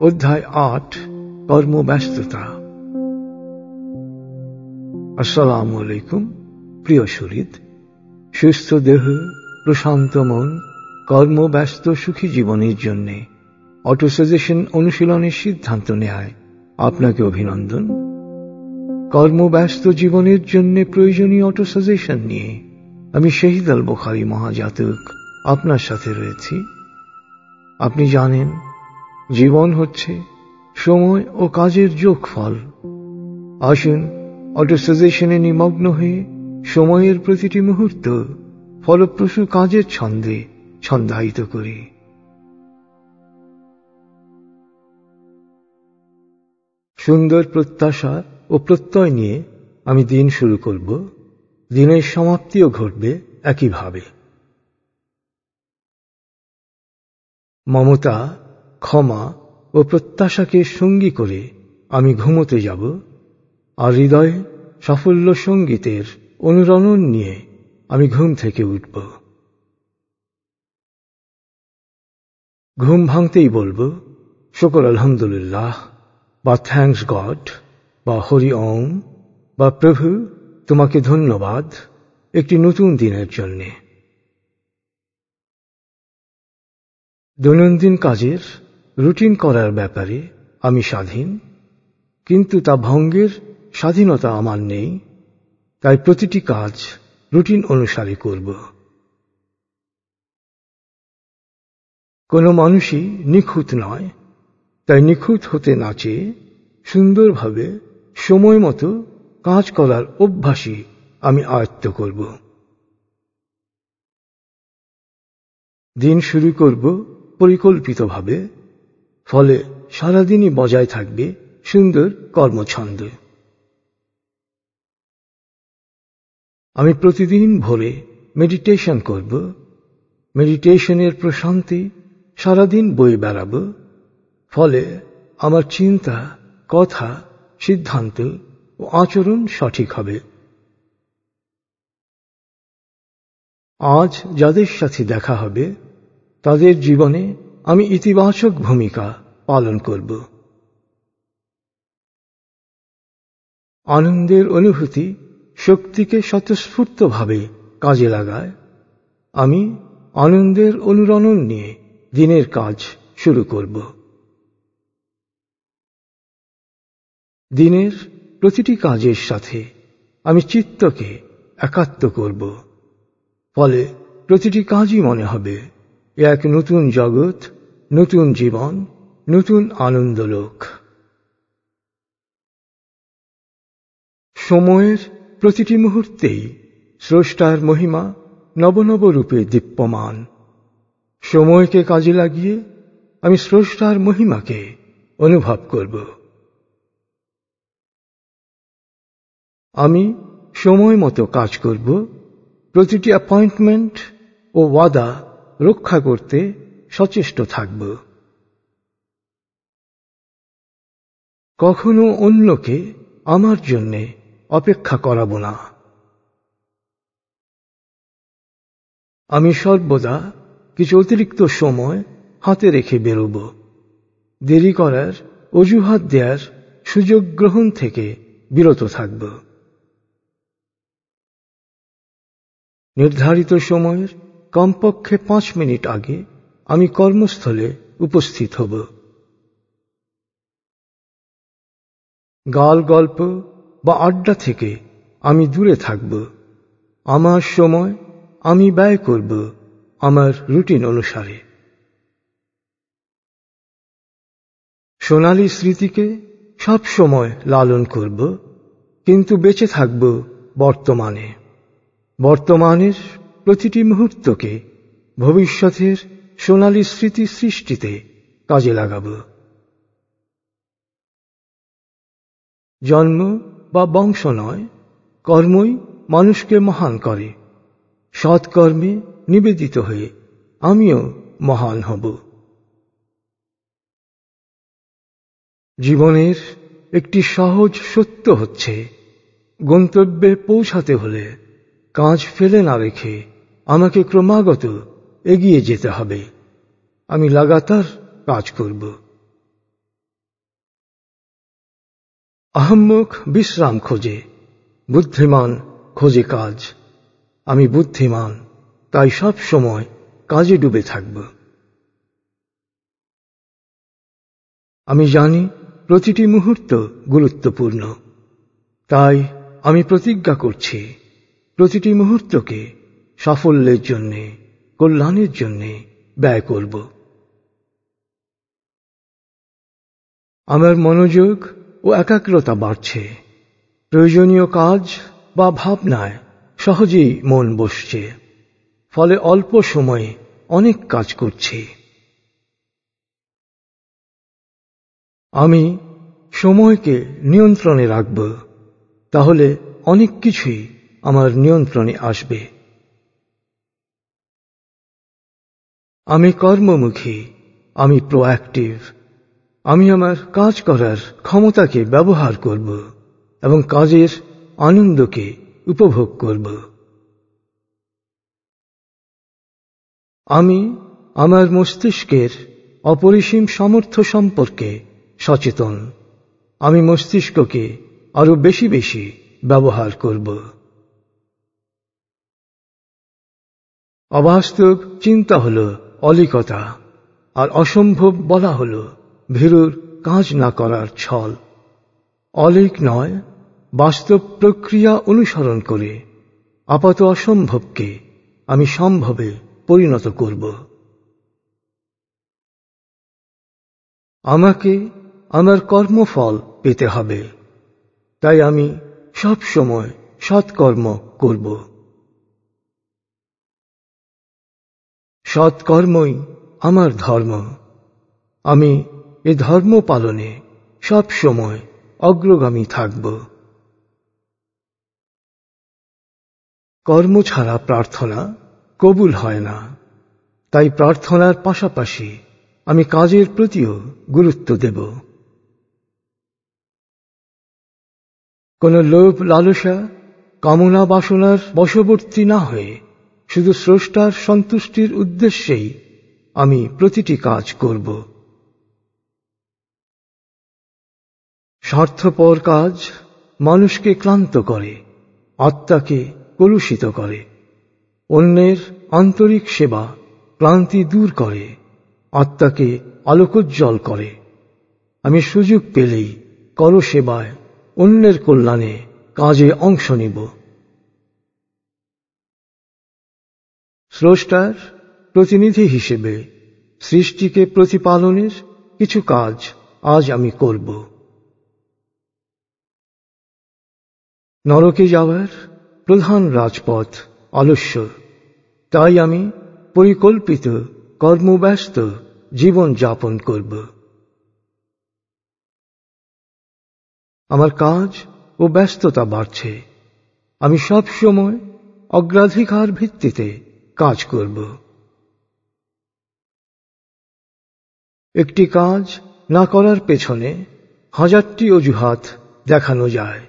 অধ্যায় আট, কর্মব্যস্ততা। আসসালাম আলাইকুম, প্রিয় শরীদ সুস্থ দেহ, প্রশান্ত মন, কর্মব্যস্ত সুখী জীবনের জন্যে অটোসাজেশন অনুশীলনের সিদ্ধান্ত নেয় আপনাকে অভিনন্দন। কর্মব্যস্ত জীবনের জন্য প্রয়োজনীয় অটোসাজেশন নিয়ে আমি শহীদ আল বখারি মহাজাতক আপনার সাথে রয়েছি। আপনি জানেন জীবন হচ্ছে সময় ও কাজের যোগফল। আসুন অটোসাজেশনে নিমগ্ন হয়ে সময়ের প্রতিটি মুহূর্ত ফলপ্রসূ কাজের ছন্দে ছন্দায়িত করি। সুন্দর প্রত্যাশা ও প্রত্যয় নিয়ে আমি দিন শুরু করব। দিনের সমাপ্তিও ঘটবে একইভাবে। মমতা ক্ষমা ও প্রত্যাশাকে সঙ্গী করে আমি ঘুমোতে যাব আর হৃদয়ে সাফল্য সঙ্গীতের অনুরণন নিয়ে আমি ঘুম থেকে উঠব। ঘুম ভাঙতেই বলব, শকর আলহামদুলিল্লাহ বা থ্যাংকস গড বা হরি ওম বা প্রভু তোমাকে ধন্যবাদ একটি নতুন দিনের জন্যে। দৈনন্দিন কাজের রুটিন করার ব্যাপারে আমি স্বাধীন, কিন্তু তা ভঙ্গের স্বাধীনতা আমার নেই, তাই প্রতিটি কাজ রুটিন অনুসারে করব। কোনো মানুষই নিখুঁত নয়, তাই নিখুঁত হতে না চেয়ে সুন্দরভাবে সময় মতো কাজ করার অভ্যাসই আমি আয়ত্ত করব। দিন শুরু করব পরিকল্পিতভাবে ফলে সারাদিনই বজায় থাকবে সুন্দর কর্মছন্দ। আমি প্রতিদিন ভোরে মেডিটেশন করব। মেডিটেশনের প্রশান্তি সারাদিন বয়ে বেড়াব। ফলে আমার চিন্তা, কথা, সিদ্ধান্ত ও আচরণ সঠিক হবে। আজ যাদের সাথে দেখা হবে, তাদের জীবনে আমি ইতিবাচক ভূমিকা পালন করব। আনন্দের অনুভূতি শক্তিকে স্বতঃস্ফূর্তভাবে কাজে লাগায়। আমি আনন্দের অনুরণন নিয়ে দিনের কাজ শুরু করব। দিনের প্রতিটি কাজের সাথে আমি চিত্তকে একাত্ম করব। ফলে প্রতিটি কাজই মনে হবে এক নতুন জগৎ, নতুন জীবন, নতুন আনন্দলোক? সময়ের প্রতিটি মুহূর্তেই স্রষ্টার মহিমা নবনব রূপে দীপ্যমান। সময়কে কাজে লাগিয়ে আমি স্রষ্টার মহিমাকে অনুভব করব। আমি সময় মতো কাজ করব, প্রতিটি অ্যাপয়েন্টমেন্ট ও ওয়াদা রক্ষা করতে সচেষ্ট থাকব। কখনো অন্যকে আমার জন্যে অপেক্ষা করাব না। আমি সর্বদা কিছু অতিরিক্ত সময় হাতে রেখে বেরোব। দেরি করার, অজুহাত দেওয়ার সুযোগ গ্রহণ থেকে বিরত থাকব। নির্ধারিত সময়ের কমপক্ষে পাঁচ মিনিট আগে আমি কর্মস্থলে উপস্থিত হব। গাল গল্প বা আড্ডা থেকে আমি দূরে থাকব। আমার সময় আমি ব্যয় করব আমার রুটিন অনুসারে। সোনালী স্মৃতিকে সব সময় লালন করব, কিন্তু বেঁচে থাকব বর্তমানে। বর্তমানের প্রতিটি মুহূর্তকে ভবিষ্যতের সোনালী স্মৃতি সৃষ্টিতে কাজে লাগাব। জন্ম বা বংশ নয়, কর্মই মানুষকে মহান করে। সৎকর্মে নিবেদিত হয়ে আমিও মহান হব। জীবনের একটি সহজ সত্য হচ্ছে, গন্তব্যে পৌঁছাতে হলে কাজ ফেলে না রেখে আমাকে ক্রমাগত এগিয়ে যেতে হবে। আমি লাগাতার কাজ করব। আহম্মুখ বিশ্রাম খোঁজে। বুদ্ধিমান খোঁজে কাজ। আমি বুদ্ধিমান, তাই সব সময় কাজে ডুবে থাকব। আমি জানি প্রতিটি মুহূর্ত গুরুত্বপূর্ণ। তাই আমি প্রতিজ্ঞা করছি, প্রতিটি মুহূর্তকে সাফল্যের জন্যে, কল্যাণের জন্যে ব্যয় করব। আমার মনোযোগ ও একাগ্রতা বাড়ছে। প্রয়োজনীয় কাজ বা ভাবনায় সহজেই মন বসছে। ফলে অল্প সময়ে অনেক কাজ করছি। আমি সময়কে নিয়ন্ত্রণে রাখব, তাহলে অনেক কিছুই আমার নিয়ন্ত্রণে আসবে। আমি কর্মমুখী, আমি প্রোঅ্যাক্টিভ আমি আমার কাজ করার ক্ষমতাকে ব্যবহার করব এবং কাজের আনন্দকে উপভোগ করব। আমি আমার মস্তিষ্কের অপরিসীম সামর্থ্য সম্পর্কে সচেতন, আমি মস্তিষ্ককে আরও বেশি বেশি ব্যবহার করব। অবাস্তব চিন্তা হল অলিকতা আর অসম্ভব বলা হল, ভীরুর কাজ না করার ছল। অলিক নয়, বাস্তব প্রক্রিয়া অনুসরণ করে। আপাত অসম্ভবকে আমি সম্ভবে পরিণত করব। আমাকে আমার কর্মফল পেতে হবে। তাই আমি সব সময় সৎকর্ম করব। সৎকর্মই আমার ধর্ম। আমি এ ধর্ম পালনে সব সময় অগ্রগামী থাকব। কর্ম ছাড়া প্রার্থনা কবুল হয় না। তাই প্রার্থনার পাশাপাশি আমি কাজের প্রতিও গুরুত্ব দেব। কোন লোভ লালসা কামনা বাসনার বশবর্তী না হয়ে শুধু স্রষ্টার সন্তুষ্টির উদ্দেশ্যেই আমি প্রতিটি কাজ করব। স্বার্থপর কাজ মানুষকে ক্লান্ত করে, আত্মাকে কলুষিত করে। অন্যের আন্তরিক সেবা ক্লান্তি দূর করে, আত্মাকে আলোকোজ্জ্বল করে। আমি সুযোগ পেলেই কর সেবায় অন্যের কল্যাণে কাজে অংশ নিব। স্রষ্টার প্রতিনিধি হিসেবে সৃষ্টিকে প্রতিপালনের কিছু কাজ আজ আমি করব। নরকে যাওয়ার প্রধান রাজপথ আলস্য। তাই আমি পরিকল্পিত, কর্মব্যস্ত জীবন যাপন করব। আমার কাজ ও ব্যস্ততা বাড়ছে। আমি সব সময় অগ্রাধিকার ভিত্তিতে কাজ করব। একটি কাজ না করার পেছনে হাজারটি অজুহাত দেখানো যায়।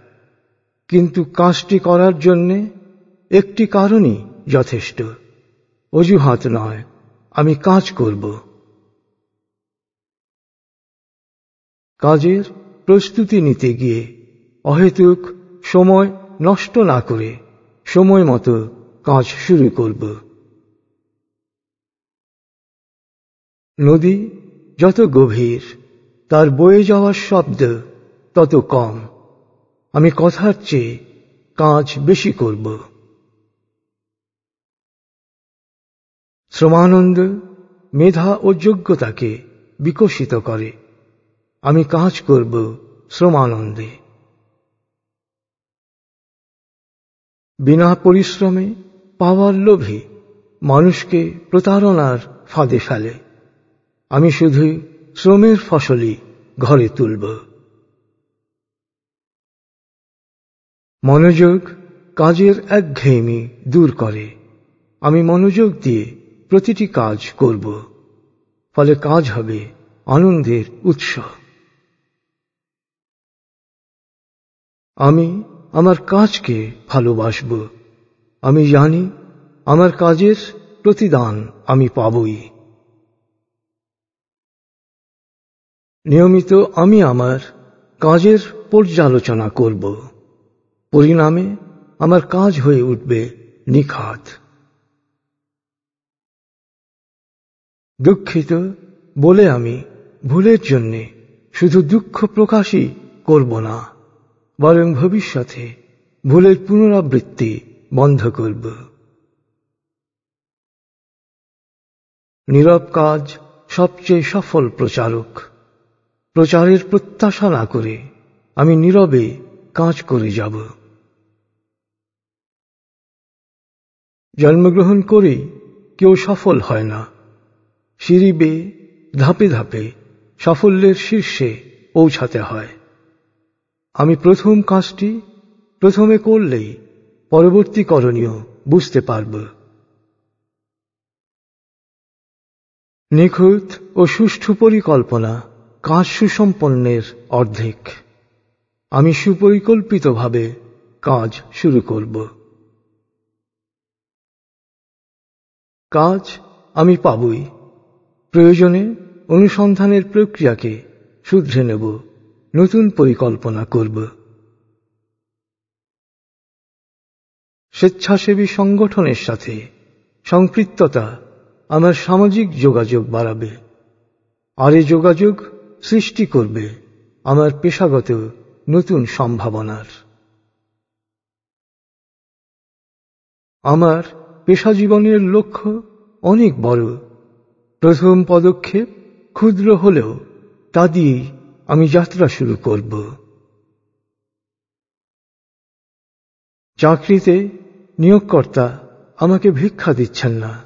কিন্তু কাজটি করার জন্যে একটি কারণই যথেষ্ট। অজুহাত নয়, আমি কাজ করব। কাজের প্রস্তুতি নিতে গিয়ে অহেতুক সময় নষ্ট না করে সময় মতো কাজ শুরু করব। নদী যত গভীর, তার বয়ে যাওয়ার শব্দ তত কম। আমি কথার চেয়ে কাজ বেশি করব। শ্রমানন্দ মেধা ও যোগ্যতাকে বিকশিত করে। আমি কাজ করব শ্রমানন্দে। বিনা পরিশ্রমে পাওয়ার লোভে মানুষকে প্রতারণার ফাঁদে ফেলে। আমি শুধু শ্রমের ফসলই ঘরে তুলব। মনোযোগ কাজের একঘেয়েমি দূর করে। আমি মনোযোগ দিয়ে প্রতিটি কাজ করব। ফলে কাজ হবে আনন্দের উৎস। আমি আমার কাজকে ভালোবাসব। আমি জানি আমার কাজের প্রতিদান আমি পাবই। নিয়মিত আমি আমার কাজের পর্যালোচনা করব। পরিণামে আমার কাজ হয়ে উঠবে নিখাত। দুঃখিত বলে আমি ভুলের জন্যে শুধু দুঃখ প্রকাশই করব না, বরং ভবিষ্যতে ভুলের পুনরাবৃত্তি বন্ধ করব। নীরব কাজ সবচেয়ে সফল প্রচারক। প্রচারের প্রত্যাশা না করে আমি নীরবে কাজ করে যাব। জন্মগ্রহণ করে কেউ সফল হয় না। সিঁড়ি বেয়ে ধাপে ধাপে সাফল্যের শীর্ষে পৌঁছাতে হয়। আমি প্রথম কাজটি প্রথমে করলেই পরবর্তী করণীয় বুঝতে পারব। নিখুঁত ও সুষ্ঠু পরিকল্পনা কাজ সুসম্পন্নের অর্ধেক। আমি সুপরিকল্পিতভাবে কাজ শুরু করব। কাজ আমি পাবই। প্রয়োজনে অনুসন্ধানের প্রক্রিয়াকে শুধরে নেব। নতুন পরিকল্পনা করব। স্বেচ্ছাসেবী সংগঠনের সাথে সম্পৃক্ততা আমার সামাজিক যোগাযোগ বাড়াবে। আর এই যোগাযোগ সৃষ্টি করবে আমার পেশাগত নতুন সম্ভাবনার। আমার পেশা জীবনের লক্ষ্য অনেক বড়। প্রথম পদক্ষেপ ক্ষুদ্র হলেও তা দিয়েই আমি যাত্রা শুরু করব। চাকরিতে নিয়োগকর্তা আমাকে ভিক্ষা দিচ্ছেন না।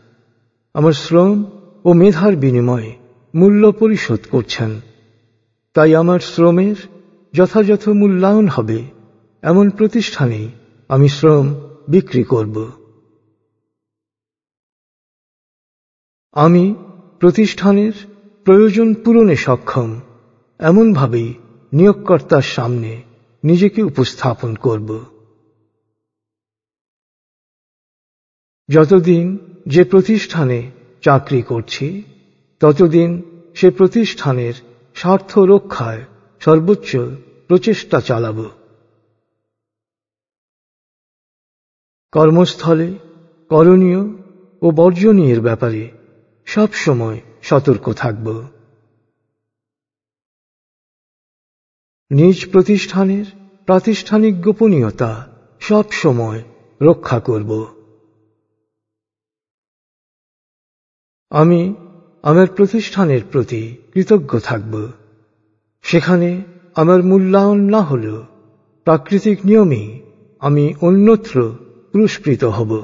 আমার শ্রম ও মেধার বিনিময়ে মূল্য পরিশোধ করছেন। তাই আমার শ্রমের যথাযথ মূল্যায়ন হবে, এমন প্রতিষ্ঠানে আমি শ্রম বিক্রি করব। আমি প্রতিষ্ঠানের প্রয়োজন পূরণে সক্ষম এমনভাবেই নিয়োগকর্তার সামনে নিজেকে উপস্থাপন করব। যতদিন যে প্রতিষ্ঠানে চাকরি করছি, ততদিন সে প্রতিষ্ঠানের স্বার্থ রক্ষায় সর্বোচ্চ প্রচেষ্টা চালাব। কর্মস্থলে, করণীয় ও বর্জনীয়ের ব্যাপারে সব সময় সতর্ক থাকব। নিজ প্রতিষ্ঠানের প্রাতিষ্ঠানিক গোপনীয়তা সব সময় রক্ষা করব। আমি আমার প্রতিষ্ঠানের প্রতি কৃতজ্ঞ থাকব। সেখানে আমার মূল্যায়ন না হলেও প্রাকৃতিক নিয়মেই আমি অন্যত্র পুরস্কৃত হব।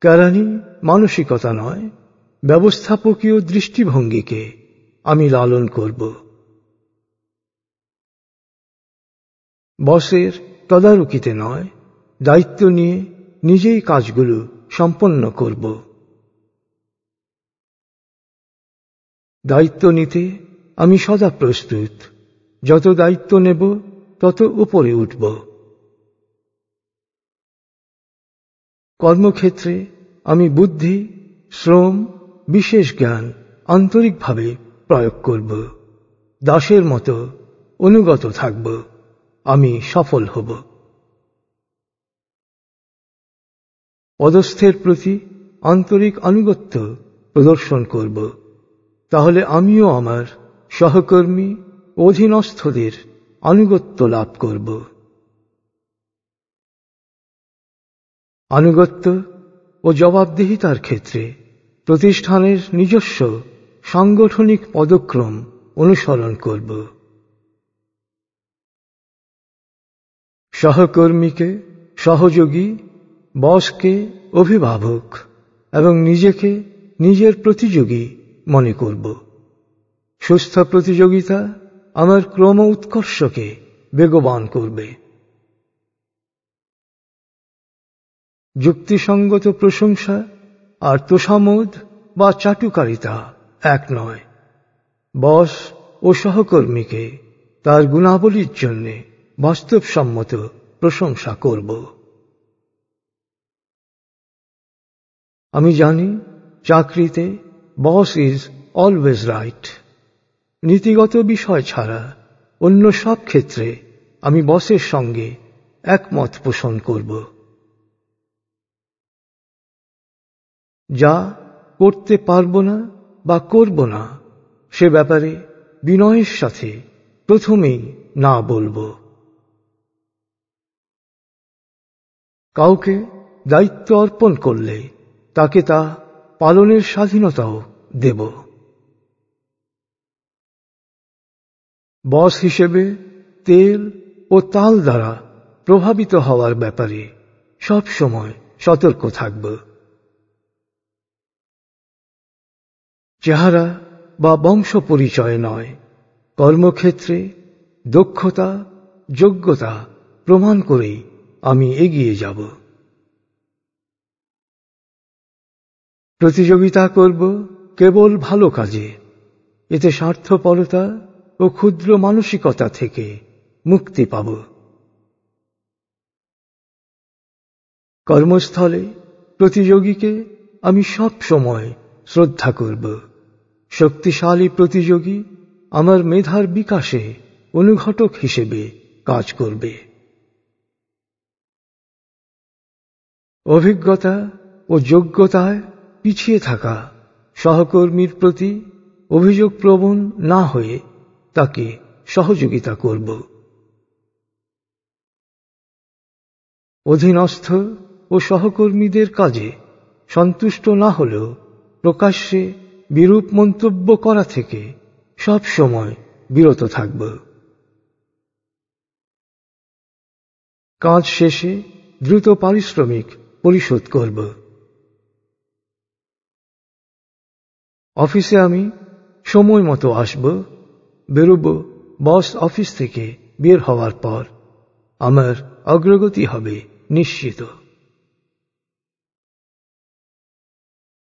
কারানি মানসিকতা নয়, ব্যবস্থাপকীয় দৃষ্টিভঙ্গিকে আমি লালন করব। বসের তদারকিতে নয়, দায়িত্ব নিয়ে নিজেই কাজগুলো সম্পন্ন করব। দায়িত্ব নিতে আমি সদা প্রস্তুত। যত দায়িত্ব নেব, তত উপরে উঠব। কর্মক্ষেত্রে আমি বুদ্ধি, শ্রম, বিশেষ জ্ঞান আন্তরিকভাবে প্রয়োগ করব। দাসের মতো অনুগত থাকব। আমি সফল হব। পদস্থের প্রতি আন্তরিক আনুগত্য প্রদর্শন করব। তাহলে আমিও আমার সহকর্মী অধীনস্থদের আনুগত্য লাভ করব। আনুগত্য ও জবাবদিহিতার ক্ষেত্রে প্রতিষ্ঠানের নিজস্ব সাংগঠনিক পদক্রম অনুসরণ করব। সহকর্মীকে সহযোগী বসকে অভিভাবক এবং নিজেকে নিজের প্রতিযোগী মনে করব। সুস্থ প্রতিযোগিতা আমার ক্রম উৎকর্ষকে বেগবান করবে। যুক্তিসঙ্গত প্রশংসা আর তোষামোদ বা চাটুকারিতা এক নয়। বস ও সহকর্মীকে তার গুণাবলীর জন্যে বাস্তবসম্মত প্রশংসা করব। আমি জানি চাকরিতে বস ইজ অলওয়েজ রাইট নীতিগত বিষয় ছাড়া অন্য সব ক্ষেত্রে আমি বসের সঙ্গে একমত পোষণ করব। যা করতে পারব না বা করব না, সে ব্যাপারে বিনয়ের সাথে প্রথমেই না বলব। কাউকে দায়িত্ব অর্পণ করলে তাকে তা পালনের স্বাধীনতাও দেব। বস হিসেবে তেল ও তাল দ্বারা প্রভাবিত হওয়ার ব্যাপারে সব সময় সতর্ক থাকব। চেহারা বা বংশ পরিচয় নয়, কর্মক্ষেত্রে দক্ষতা, যোগ্যতা প্রমাণ করেই আমি এগিয়ে যাব। প্রতিযোগিতা করব কেবল ভালো কাজে। এতে স্বার্থপরতা ও ক্ষুদ্র মানসিকতা থেকে মুক্তি পাব। কর্মস্থলে প্রতিযোগীকে আমি সব সময় শ্রদ্ধা করব। শক্তিশালী প্রতিযোগী আমার মেধার বিকাশে অনুঘটক হিসেবে কাজ করবে। অভিজ্ঞতা ও যোগ্যতায় পিছিয়ে থাকা সহকর্মীর প্রতি অভিযোগ প্রবণ না হয়ে তাকে সহযোগিতা করব। অধীনস্থ ও সহকর্মীদের কাজে সন্তুষ্ট না হলেও প্রকাশ্যে বিরূপ মন্তব্য করা থেকে সব সময় বিরত থাকব। কাজ শেষে দ্রুত পারিশ্রমিক পরিশোধ করব। অফিসে আমি সময় মতো আসব, বেরোব বস অফিস থেকে বের হওয়ার পর আমার অগ্রগতি হবে নিশ্চিত।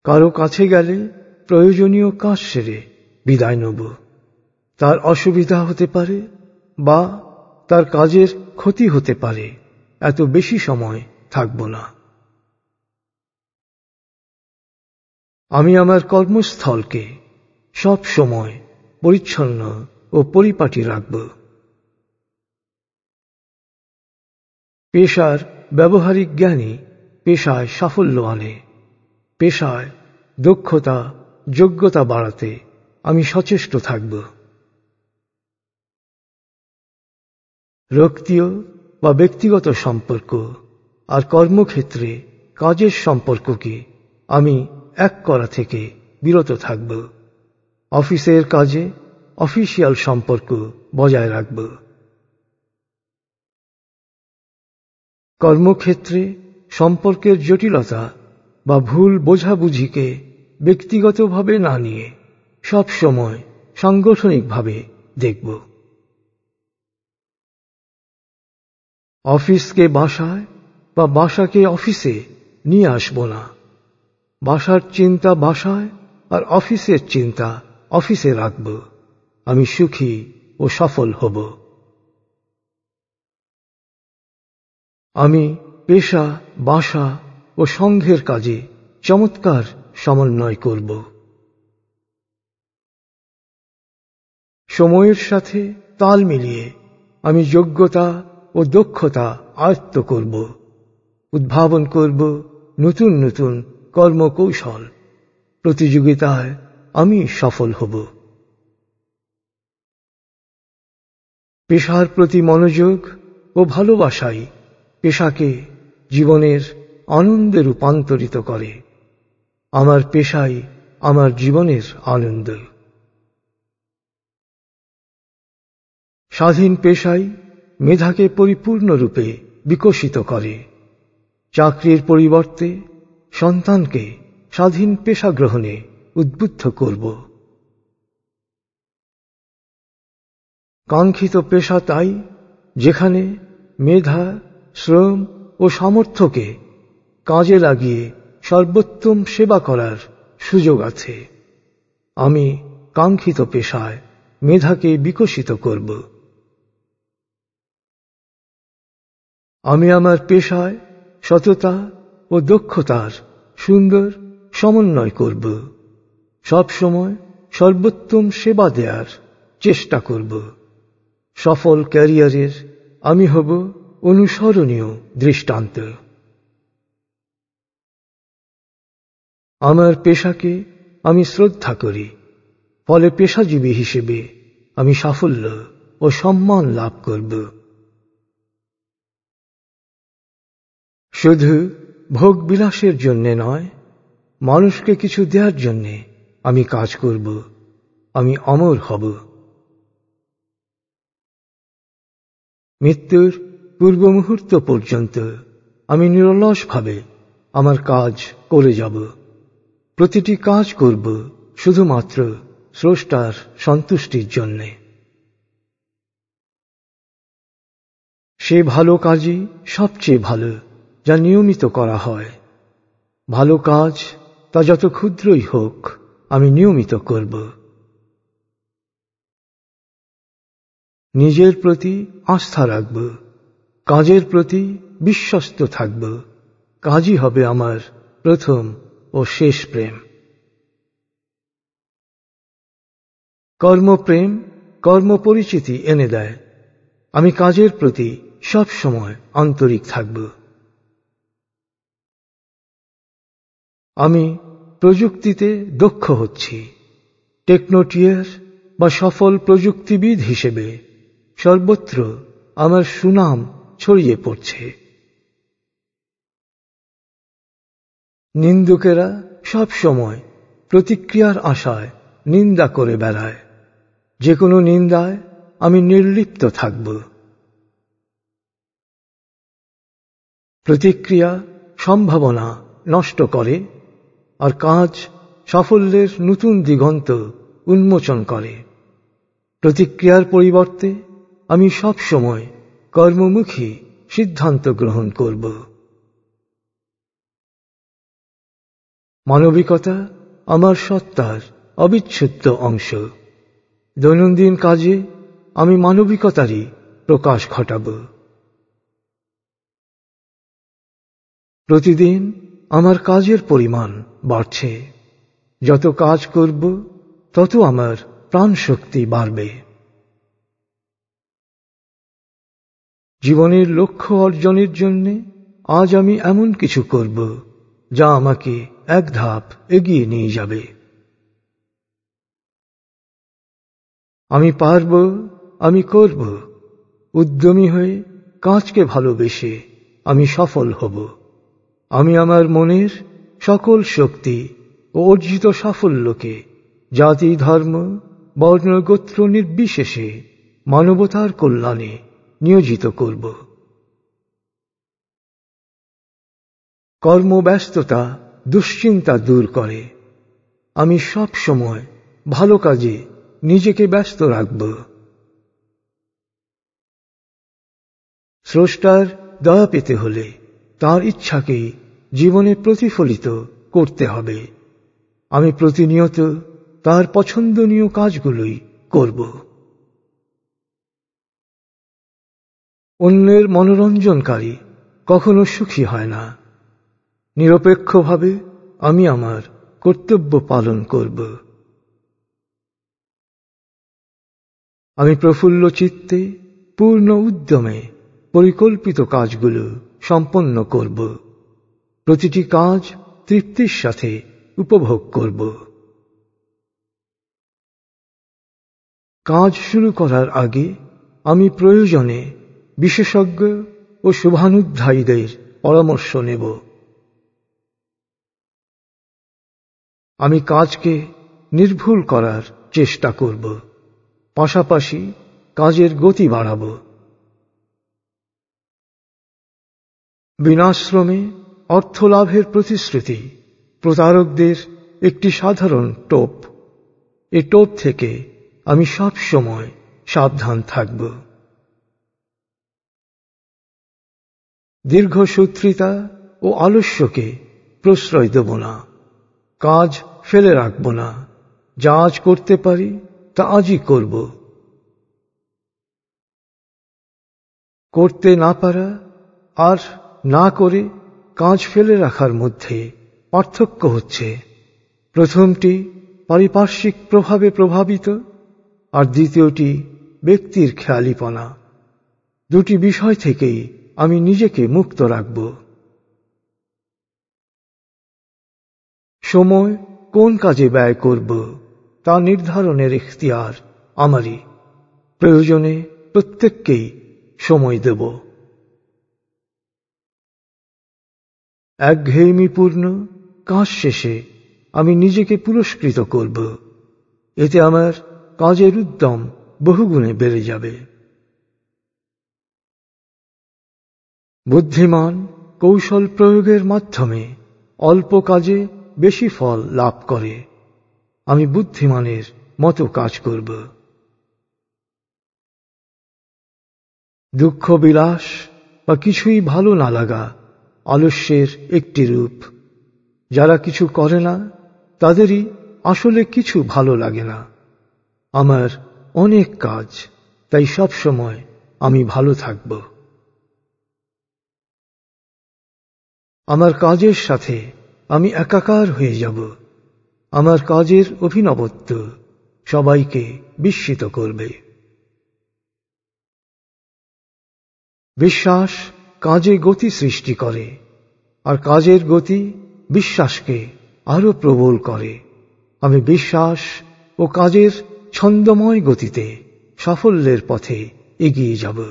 কারও কাছে গেলে প্রয়োজনীয় কাজ সেরে বিদায় নেব। তার অসুবিধা হতে পারে বা তার কাজের ক্ষতি হতে পারে, এত বেশি সময় থাকব না। আমি আমার কর্মস্থলকে সব সময় পরিচ্ছন্ন ও পরিপাটি রাখব। পেশার ব্যবহারিক জ্ঞানী পেশায় সাফল্য আনে। পেশায় দক্ষতা, যোগ্যতা বাড়াতে আমি সচেষ্ট থাকব। রক্তীয় বা ব্যক্তিগত সম্পর্ক আর কর্মক্ষেত্রে কাজের সম্পর্ককে আমি এক করা থেকে বিরত থাকব। অফিসের কাজে অফিসিয়াল সম্পর্ক বজায় রাখব। কর্মক্ষেত্রে সম্পর্কের জটিলতা বা ভুল বোঝাবুঝিকে ব্যক্তিগতভাবে না নিয়ে সব সময় সাংগঠনিকভাবে দেখব। অফিসকে বাসায় বা বাসাকে অফিসে নিয়ে আসব না। বাসার চিন্তা বাসায় আর অফিসের চিন্তা অফিসে রাখব। আমি সুখী ও সফল হব। আমি পেশা, বাসা ও সংঘের কাজে চমৎকার সমন্বয় করব। সময়ের সাথে তাল মিলিয়ে আমি যোগ্যতা ও দক্ষতা আয়ত্ত করব। উদ্ভাবন করব নতুন নতুন কর্মকৌশল। প্রতিযোগিতায় আমি সফল হব। পেশার প্রতি মনোযোগ ও ভালোবাসাই পেশাকে জীবনের আনন্দে রূপান্তরিত করে। আমার পেশাই আমার জীবনের আনন্দ। স্বাধীন পেশাই মেধাকে পরিপূর্ণরূপে বিকশিত করে। চাকরির পরিবর্তে সন্তানকে স্বাধীন পেশা গ্রহণে উদ্বুদ্ধ করব। কাঙ্ক্ষিত পেশা তাই, যেখানে মেধা, শ্রম ও সামর্থ্যকে কাজে লাগিয়ে সর্বোত্তম সেবা করার সুযোগ আছে। আমি কাঙ্ক্ষিত পেশায় মেধাকে বিকশিত করব। আমি আমার পেশায় সততা ও দক্ষতার সুন্দর সমন্বয় করব। সব সময় সর্বোত্তম সেবা দেয়ার চেষ্টা করব। সফল ক্যারিয়ারের আমি হব অনুসরণীয় দৃষ্টান্ত। আমার পেশাকে আমি শ্রদ্ধা করি। ফলে পেশাজীবী হিসেবে আমি সাফল্য ও সম্মান লাভ করব। শুধু ভোগ বিলাসের জন্যে নয়, মানুষকে কিছু দেওয়ার জন্যে আমি কাজ করব, আমি অমর হব। মৃত্যুর পূর্ব মুহূর্ত পর্যন্ত আমি নিরলসভাবে আমার কাজ করে যাব। প্রতিটি কাজ করব শুধুমাত্র স্রষ্টার সন্তুষ্টির জন্যে। সে ভালো কাজই সবচেয়ে ভালো। যা নিয়মিত করা হয়। ভালো কাজ, তা যত ক্ষুদ্রই হোক, আমি নিয়মিত করব। নিজের প্রতি আস্থা রাখব। কাজের প্রতি বিশ্বস্ত থাকব। কাজই হবে আমার প্রথম ও শেষ প্রেম। কর্মপ্রেম, কর্মপরিচিতি এনে দেয়। আমি কাজের প্রতি সব সময় আন্তরিক থাকব। আমি প্রযুক্তিতে দক্ষ হচ্ছি। টেকনোটিয়ার বা সফল প্রযুক্তিবিদ হিসেবে সর্বত্র আমার সুনাম ছড়িয়ে পড়ছে। নিন্দুকেরা সব সময় প্রতিক্রিয়ার আশায় নিন্দা করে বেড়ায়। যে কোনো নিন্দায় আমি নির্লিপ্ত থাকব। প্রতিক্রিয়া সম্ভাবনা নষ্ট করে আর কাজ সাফল্যের নতুন দিগন্ত উন্মোচন করে। প্রতিক্রিয়ার পরিবর্তে আমি সব সময় কর্মমুখী সিদ্ধান্ত গ্রহণ করব। মানবিকতা আমার সত্তার অবিচ্ছেদ্য অংশ। দৈনন্দিন কাজে আমি মানবিকতারই প্রকাশ ঘটাব। প্রতিদিন আমার কাজের পরিমাণ বাড়ছে। যত কাজ করব, তত আমার প্রাণ শক্তি বাড়বে। জীবনের লক্ষ্য অর্জনের জন্য আজ আমি এমন কিছু করব, যা আমাকে এক ধাপ এগিয়ে নিয়ে যাবে। আমি পারব, আমি করব। উদ্যমী হয়ে কাজকে ভালোবেসে আমি সফল হব। আমি আমার মনের সকল শক্তি ও অর্জিত সাফল্যকে জাতি, ধর্ম, বর্ণ, গোত্র নির্বিশেষে মানবতার কল্যাণে নিয়োজিত করব। কর্মব্যস্ততা দুশ্চিন্তা দূর করে। আমি সব সময় ভালো কাজে নিজেকে ব্যস্ত রাখব। স্রষ্টার দয়া পেতে হলে তার ইচ্ছাকেই জীবনে প্রতিফলিত করতে হবে। আমি প্রতিনিয়ত তার পছন্দনীয় কাজগুলোই করব। অন্যের মনোরঞ্জনকারী কখনো সুখী হয় না। নিরপেক্ষভাবে আমি আমার কর্তব্য পালন করব। আমি প্রফুল্ল চিত্তে পূর্ণ উদ্যমে পরিকল্পিত কাজগুলো সম্পন্ন করব। প্রতিটি কাজ তৃপ্তির সাথে উপভোগ করব। কাজ শুরু করার আগে আমি প্রয়োজনে বিশেষজ্ঞ ও শুভানুধ্যায়ীদের পরামর্শ নেব। আমি কাজকে নির্ভুল করার চেষ্টা করব, পাশাপাশি কাজের গতি বাড়াব। বিনাশ্রমে অর্থলাভের প্রতিশ্রুতি। প্রতারকদের একটি সাধারণ টোপ। এ টোপ থেকে আমি সব সময় সাবধান থাকব। দীর্ঘসূত্রিতা ও আলস্যকে প্রশ্রয় দেব না। কাজ ফেলে রাখব না। যা আজ করতে পারি, তা আজই করব। করতে না পারা আর না করে কাজ ফেলে রাখার মধ্যে পার্থক্য হচ্ছে। প্রথমটি পারিপার্শ্বিক প্রভাবে প্রভাবিত, আর দ্বিতীয়টি ব্যক্তির খেয়ালিপনা। দুটি বিষয় থেকেই আমি নিজেকে মুক্ত রাখব। সময় কোন কাজে ব্যয় করব তা নির্ধারণের ইখতিয়ার আমারই। প্রয়োজনে প্রত্যেককেই সময় দেব। একঘেয়েমিপূর্ণ কাজ শেষে আমি নিজেকে পুরস্কৃত করব। এতে আমার কাজের উদ্যম বহুগুণে বেড়ে যাবে। বুদ্ধিমান, কৌশল প্রয়োগের মাধ্যমে অল্প কাজে বেশি ফল লাভ করে। আমি বুদ্ধিমানের মতো কাজ করব। দুঃখ, বিলাস বা কিছুই ভালো না লাগা আলস্যের একটি রূপ। যারা কিছু করে না, তাদেরই আসলে কিছু ভালো লাগে না। আমার অনেক কাজ, তাই সব সময় আমি ভালো থাকব। আমার কাজের সাথে আমি একাকার হয়ে যাব। আমার কাজের অভিনবত্ব সবাইকে বিস্মিত করবে। বিশ্বাস কাজে গতি সৃষ্টি করে, আর কাজের গতি বিশ্বাসকে আরও প্রবল করে। আমি বিশ্বাস ও কাজের ছন্দময় গতিতে সাফল্যের পথে এগিয়ে যাব।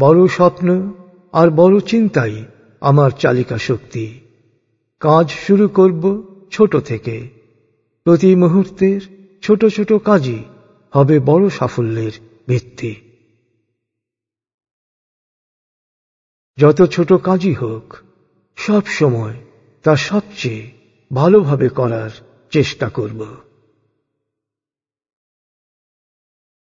বড় স্বপ্ন আর বড় চিন্তাই আমার চালিকা শক্তি। কাজ শুরু করব ছোট থেকে। প্রতি মুহূর্তের ছোট ছোট কাজই হবে বড় সাফল্যের ভিত্তি। যত ছোট কাজই হোক সব সময় তা সবচেয়ে ভালোভাবে করার চেষ্টা করব।